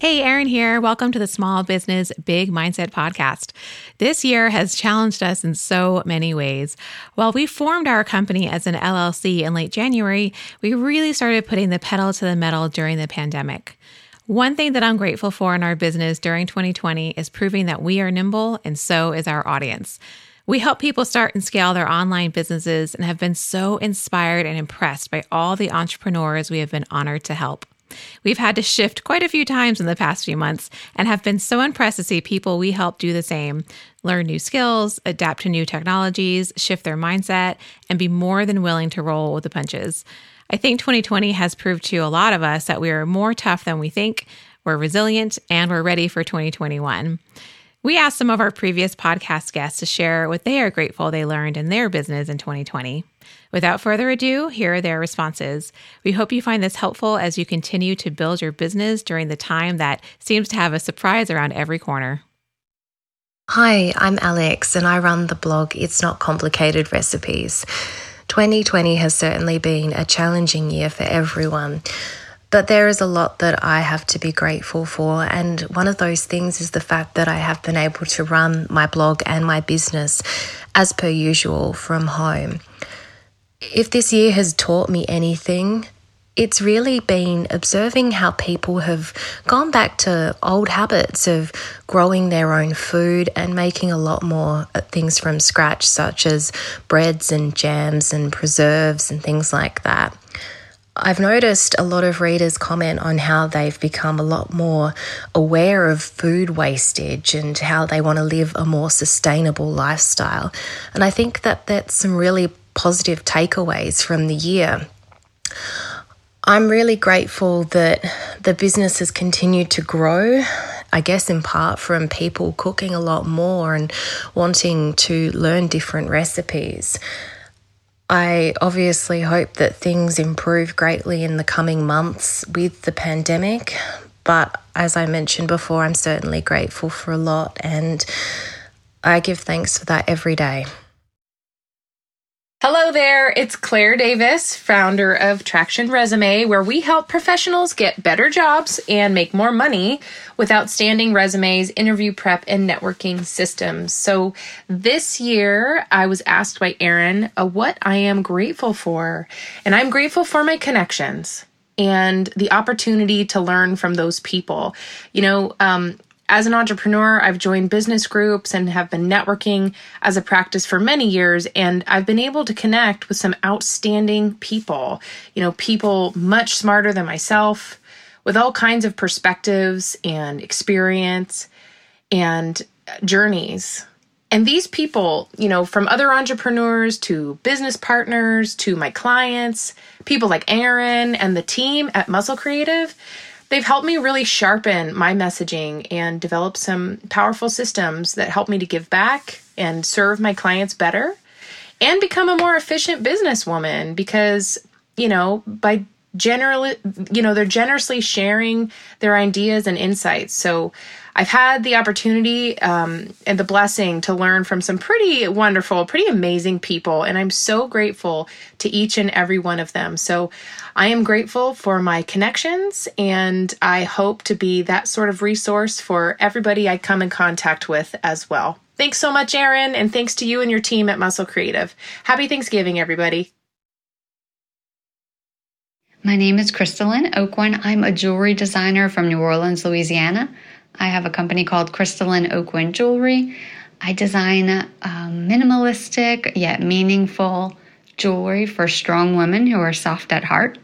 Hey, Erin here. Welcome to the Small Business Big Mindset Podcast. This year has challenged us in so many ways. While we formed our company as an LLC in late January, we really started putting the pedal to the metal during the pandemic. One thing that I'm grateful for in our business during 2020 is proving that we are nimble and so is our audience. We help people start and scale their online businesses and have been so inspired and impressed by all the entrepreneurs we have been honored to help. We've had to shift quite a few times in the past few months and have been so impressed to see people we help do the same learn new skills, adapt to new technologies, shift their mindset, and be more than willing to roll with the punches. I think 2020 has proved to a lot of us that we are more tough than we think, we're resilient, and we're ready for 2021. We asked some of our previous podcast guests to share what they are grateful they learned in their business in 2020. Without further ado, here are their responses. We hope you find this helpful as you continue to build your business during the time that seems to have a surprise around every corner. Hi, I'm Alex and I run the blog It's Not Complicated Recipes. 2020 has certainly been a challenging year for everyone. But there is a lot that I have to be grateful for. And one of those things is the fact that I have been able to run my blog and my business as per usual from home. If this year has taught me anything, it's really been observing how people have gone back to old habits of growing their own food and making a lot more things from scratch, such as breads and jams and preserves and things like that. I've noticed a lot of readers comment on how they've become a lot more aware of food wastage and how they want to live a more sustainable lifestyle. And I think that that's some really positive takeaways from the year. I'm really grateful that the business has continued to grow. I guess in part from people cooking a lot more and wanting to learn different recipes. I obviously hope that things improve greatly in the coming months with the pandemic, but as I mentioned before, I'm certainly grateful for a lot and I give thanks for that every day. Hello there, it's Claire Davis, founder of Traction Resume, where we help professionals get better jobs and make more money with outstanding resumes, interview prep, and networking systems. So this year, I was asked by Erin uh, what I am grateful for, and I'm grateful for my connections and the opportunity to learn from those people. You know, um, as an entrepreneur, I've joined business groups and have been networking as a practice for many years. And I've been able to connect with some outstanding people, you know, people much smarter than myself with all kinds of perspectives and experience and journeys. And these people, you know, from other entrepreneurs to business partners to my clients, people like Erin and the team at Muscle Creative, they've helped me really sharpen my messaging and develop some powerful systems that help me to give back and serve my clients better and become a more efficient businesswoman because, you know, by generally, you know, they're generously sharing their ideas and insights. So I've had the opportunity um, and the blessing to learn from some pretty wonderful, pretty amazing people. And I'm so grateful to each and every one of them. So I am grateful for my connections and I hope to be that sort of resource for everybody I come in contact with as well. Thanks so much, Erin, and thanks to you and your team at Muscle Creative. Happy Thanksgiving, everybody. My name is Crystalline Oakwyn. I'm a jewelry designer from New Orleans, Louisiana. I have a company called Crystalline Oakwyn Jewelry. I design um, minimalistic yet meaningful jewelry for strong women who are soft at heart.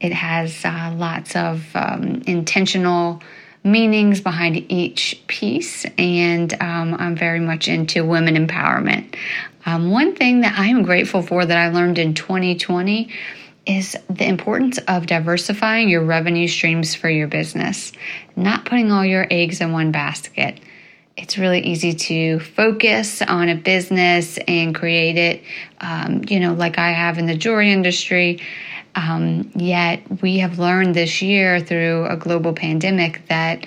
It has uh, lots of um, intentional meanings behind each piece, and um, I'm very much into women empowerment. Um, one thing that I am grateful for that I learned in 2020 is the importance of diversifying your revenue streams for your business, not putting all your eggs in one basket. it's really easy to focus on a business and create it, um, you know, like I have in the jewelry industry. Um, yet we have learned this year through a global pandemic that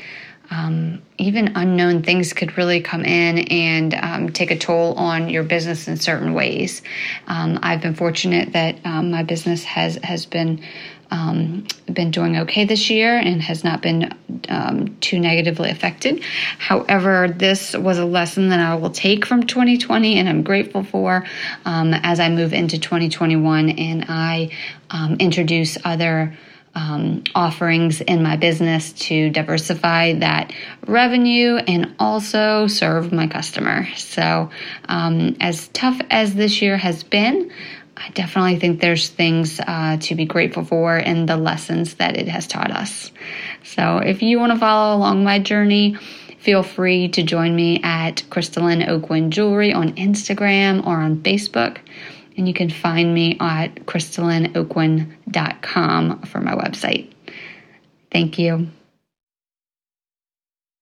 um, even unknown things could really come in and um, take a toll on your business in certain ways. Um, I've been fortunate that um, my business has has been um, been doing okay this year and has not been um, too negatively affected. However, this was a lesson that I will take from 2020 and I'm grateful for as I move into 2021 and I introduce other. Um, offerings in my business to diversify that revenue and also serve my customer. So, um, as tough as this year has been, I definitely think there's things uh, to be grateful for and the lessons that it has taught us. So if you want to follow along my journey, feel free to join me at Crystalline Oakwyn Jewelry on Instagram or on Facebook. And you can find me at crystallineoakwyn.com for my website. Thank you.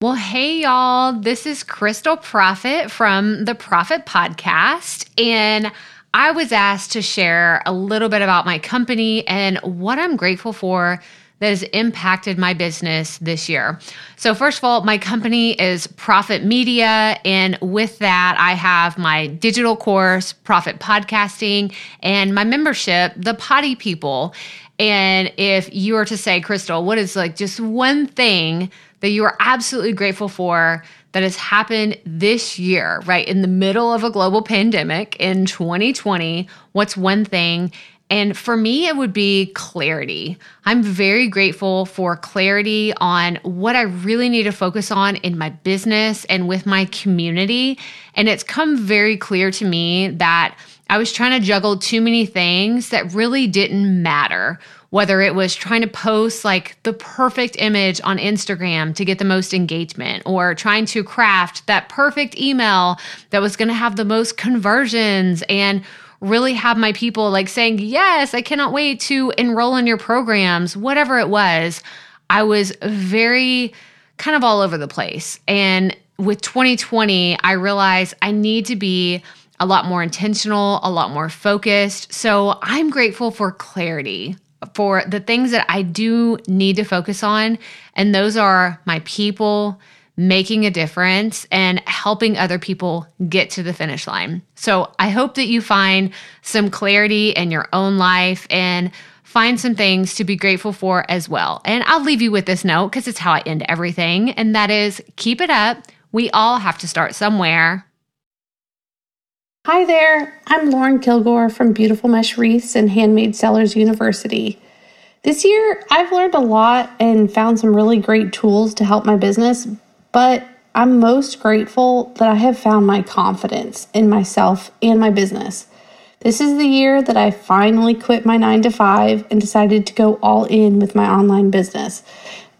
Well, hey, y'all. This is Crystal Profit from the Profit Podcast. And I was asked to share a little bit about my company and what I'm grateful for that has impacted my business this year. So, first of all, my company is Profit Media. And with that, I have my digital course, Profit Podcasting, and my membership, The Potty People. And if you were to say, Crystal, what is like just one thing that you are absolutely grateful for that has happened this year, right? In the middle of a global pandemic in 2020, what's one thing? And for me, it would be clarity. I'm very grateful for clarity on what I really need to focus on in my business and with my community. And it's come very clear to me that I was trying to juggle too many things that really didn't matter whether it was trying to post like the perfect image on Instagram to get the most engagement or trying to craft that perfect email that was going to have the most conversions and really have my people like saying, Yes, I cannot wait to enroll in your programs, whatever it was. I was very kind of all over the place. And with 2020, I realized I need to be a lot more intentional, a lot more focused. So I'm grateful for clarity for the things that I do need to focus on. And those are my people, making a difference, and helping other people get to the finish line. So I hope that you find some clarity in your own life and find some things to be grateful for as well. And I'll leave you with this note because it's how I end everything. And that is keep it up. We all have to start somewhere. Hi there, I'm Lauren Kilgore from Beautiful Mesh Wreaths and Handmade Sellers University. This year, I've learned a lot and found some really great tools to help my business, but I'm most grateful that I have found my confidence in myself and my business. This is the year that I finally quit my nine to five and decided to go all in with my online business.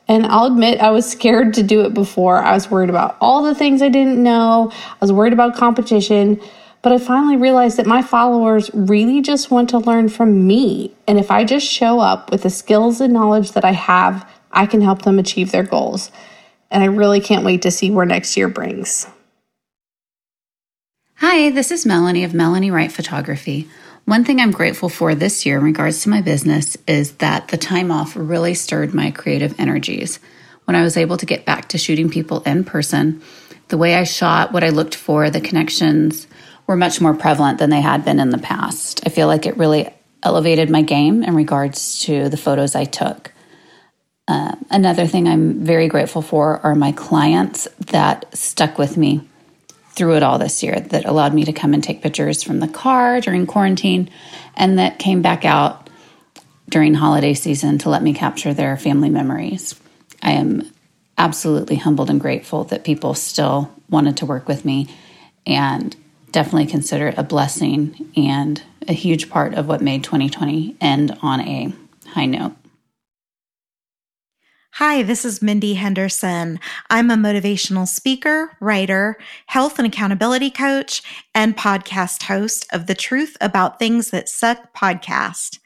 And I'll admit, I was scared to do it before. I was worried about all the things I didn't know, I was worried about competition. But I finally realized that my followers really just want to learn from me. And if I just show up with the skills and knowledge that I have, I can help them achieve their goals. And I really can't wait to see where next year brings. Hi, this is Melanie of Melanie Wright Photography. One thing I'm grateful for this year in regards to my business is that the time off really stirred my creative energies. When I was able to get back to shooting people in person, the way I shot, what I looked for, the connections, were much more prevalent than they had been in the past. I feel like it really elevated my game in regards to the photos I took. Uh, another thing I'm very grateful for are my clients that stuck with me through it all this year, that allowed me to come and take pictures from the car during quarantine, and that came back out during holiday season to let me capture their family memories. I am absolutely humbled and grateful that people still wanted to work with me and definitely consider it a blessing and a huge part of what made 2020 end on a high note. Hi, this is Mindy Henderson. I'm a motivational speaker, writer, health and accountability coach, and podcast host of the Truth About Things That Suck podcast.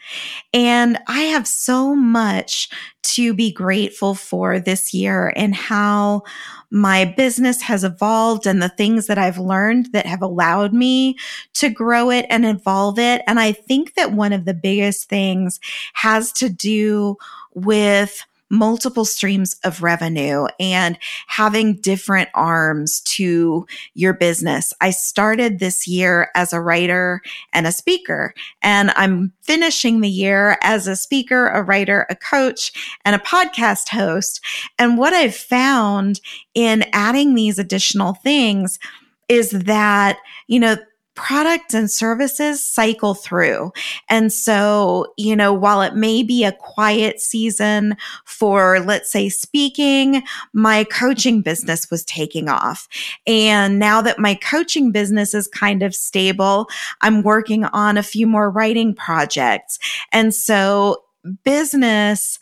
And I have so much to be grateful for this year and how my business has evolved and the things that I've learned that have allowed me to grow it and evolve it. And I think that one of the biggest things has to do with multiple streams of revenue and having different arms to your business. I started this year as a writer and a speaker, and I'm finishing the year as a speaker, a writer, a coach, and a podcast host. And what I've found in adding these additional things is that, you know, products and services cycle through. And so, you know, while it may be a quiet season for, let's say, speaking, my coaching business was taking off. And now that my coaching business is kind of stable, I'm working on a few more writing projects. And so, business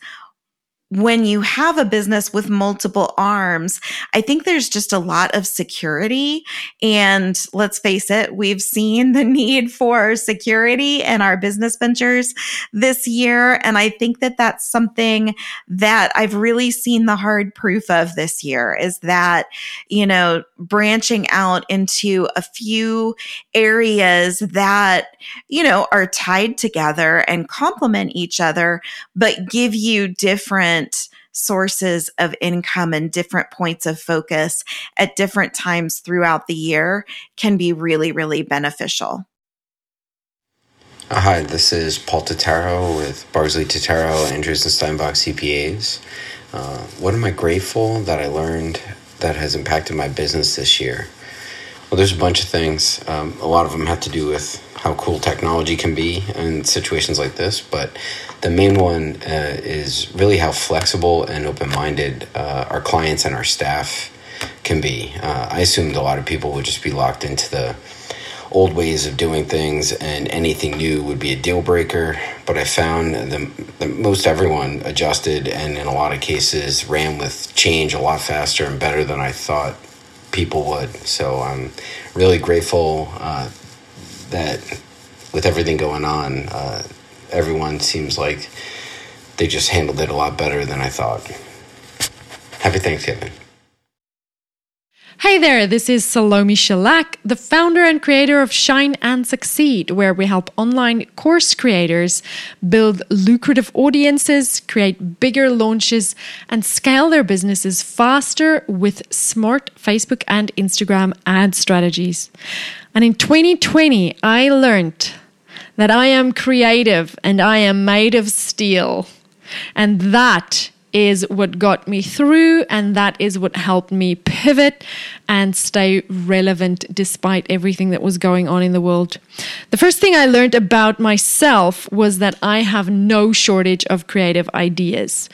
when you have a business with multiple arms, I think there's just a lot of security. And let's face it, we've seen the need for security in our business ventures this year. And I think that that's something that I've really seen the hard proof of this year is that, you know, branching out into a few areas that, you know, are tied together and complement each other, but give you different different sources of income and different points of focus at different times throughout the year can be really, really beneficial. Hi, this is Paul Totaro with Bardsley Totaro, Andrews and Steinbach CPAs. Uh, what am I grateful that I learned that has impacted my business this year? Well, there's a bunch of things. Um, a lot of them have to do with how cool technology can be in situations like this, but the main one uh, is really how flexible and open minded uh, our clients and our staff can be. Uh, I assumed a lot of people would just be locked into the old ways of doing things and anything new would be a deal breaker. But I found that most everyone adjusted and in a lot of cases ran with change a lot faster and better than I thought people would. So I'm really grateful uh, that with everything going on, uh, everyone seems like they just handled it a lot better than I thought. Happy Thanksgiving. Hey there, this is Salome Schillack, the founder and creator of Shine and Succeed, where we help online course creators build lucrative audiences, create bigger launches, and scale their businesses faster with smart Facebook and Instagram ad strategies. And in 2020, I learned that I am creative and I am made of steel. And that is what got me through, and that is what helped me pivot and stay relevant despite everything that was going on in the world. The first thing I learned about myself was that I have no shortage of creative ideas.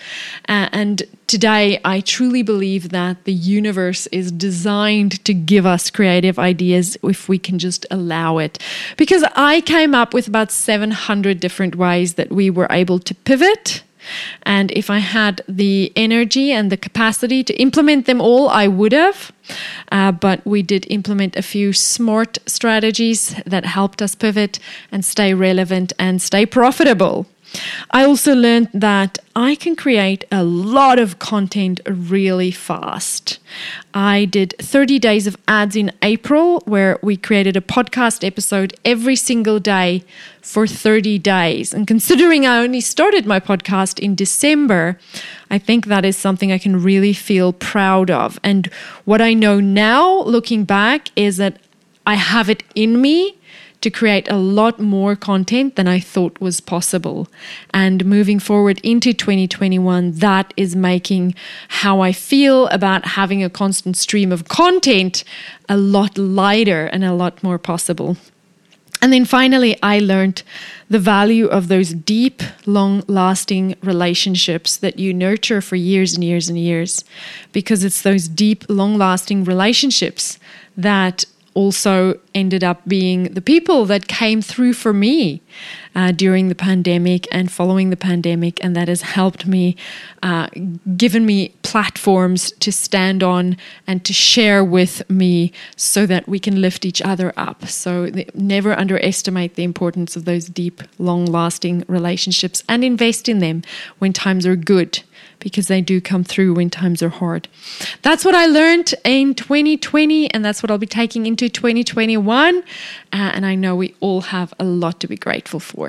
Uh, and today, I truly believe that the universe is designed to give us creative ideas if we can just allow it. Because I came up with about 700 different ways that we were able to pivot and if I had the energy and the capacity to implement them all, I would have. Uh, but we did implement a few smart strategies that helped us pivot and stay relevant and stay profitable. I also learned that I can create a lot of content really fast. I did 30 days of ads in April where we created a podcast episode every single day for 30 days. And considering I only started my podcast in December, I think that is something I can really feel proud of. And what I know now, looking back, is that I have it in me to create a lot more content than I thought was possible. And moving forward into 2021, that is making how I feel about having a constant stream of content a lot lighter and a lot more possible. And then finally, I learned the value of those deep, long lasting relationships that you nurture for years and years and years. Because it's those deep, long lasting relationships that also ended up being the people that came through for me uh, during the pandemic and following the pandemic, and that has helped me, uh, given me platforms to stand on and to share with me so that we can lift each other up. So, never underestimate the importance of those deep, long lasting relationships and invest in them when times are good because they do come through when times are hard. That's what I learned in 2020, and that's what I'll be taking into 2021. Uh, and I know we all have a lot to be grateful for.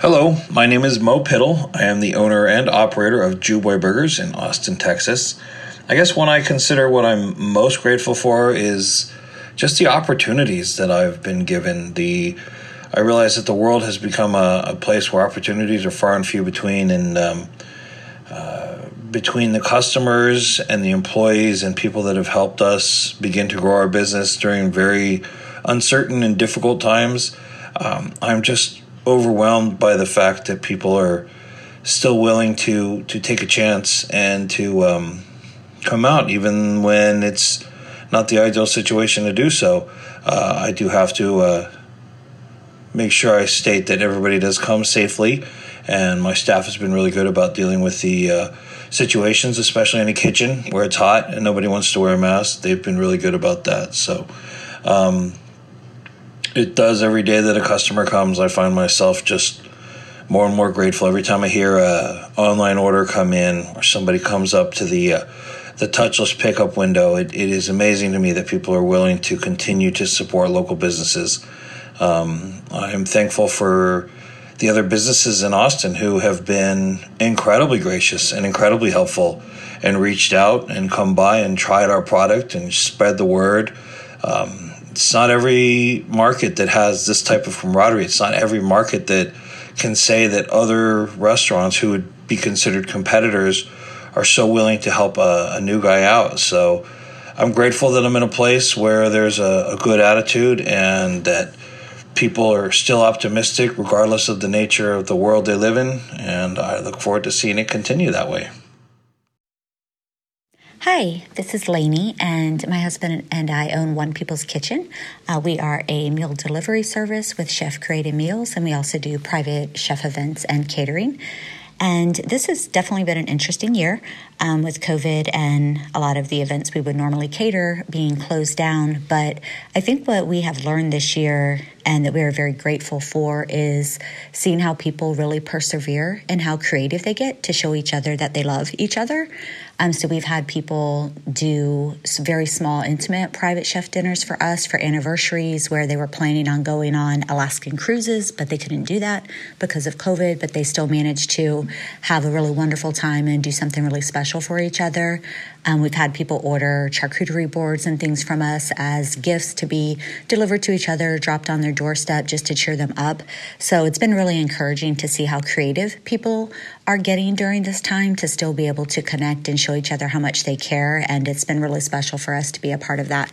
Hello, my name is Mo Pittle. I am the owner and operator of Jewboy Burgers in Austin, Texas. I guess when I consider what I'm most grateful for is just the opportunities that I've been given, the I realize that the world has become a, a place where opportunities are far and few between, and um, uh, between the customers and the employees and people that have helped us begin to grow our business during very uncertain and difficult times, um, I'm just overwhelmed by the fact that people are still willing to to take a chance and to um, come out even when it's not the ideal situation to do so. Uh, I do have to uh, make sure I state that everybody does come safely, and my staff has been really good about dealing with the uh, situations, especially in a kitchen where it's hot and nobody wants to wear a mask. They've been really good about that. So, um, it does every day that a customer comes. I find myself just more and more grateful every time I hear a online order come in or somebody comes up to the uh, the touchless pickup window. It, it is amazing to me that people are willing to continue to support local businesses um, I'm thankful for the other businesses in Austin who have been incredibly gracious and incredibly helpful and reached out and come by and tried our product and spread the word. Um, it's not every market that has this type of camaraderie. It's not every market that can say that other restaurants who would be considered competitors are so willing to help a, a new guy out. So I'm grateful that I'm in a place where there's a, a good attitude and that people are still optimistic regardless of the nature of the world they live in, and I look forward to seeing it continue that way. Hi, this is Lainey, and my husband and I own One People's Kitchen. Uh, we are a meal delivery service with chef created meals, and we also do private chef events and catering. And this has definitely been an interesting year um, with COVID and a lot of the events we would normally cater being closed down. But I think what we have learned this year and that we are very grateful for is seeing how people really persevere and how creative they get to show each other that they love each other. Um, so we've had people do very small, intimate private chef dinners for us for anniversaries where they were planning on going on Alaskan cruises, but they couldn't do that because of COVID. But they still managed to have a really wonderful time and do something really special for each other. Um, we've had people order charcuterie boards and things from us as gifts to be delivered to each other, dropped on their doorstep just to cheer them up. So it's been really encouraging to see how creative people are getting during this time to still be able to connect and show each other how much they care. And it's been really special for us to be a part of that.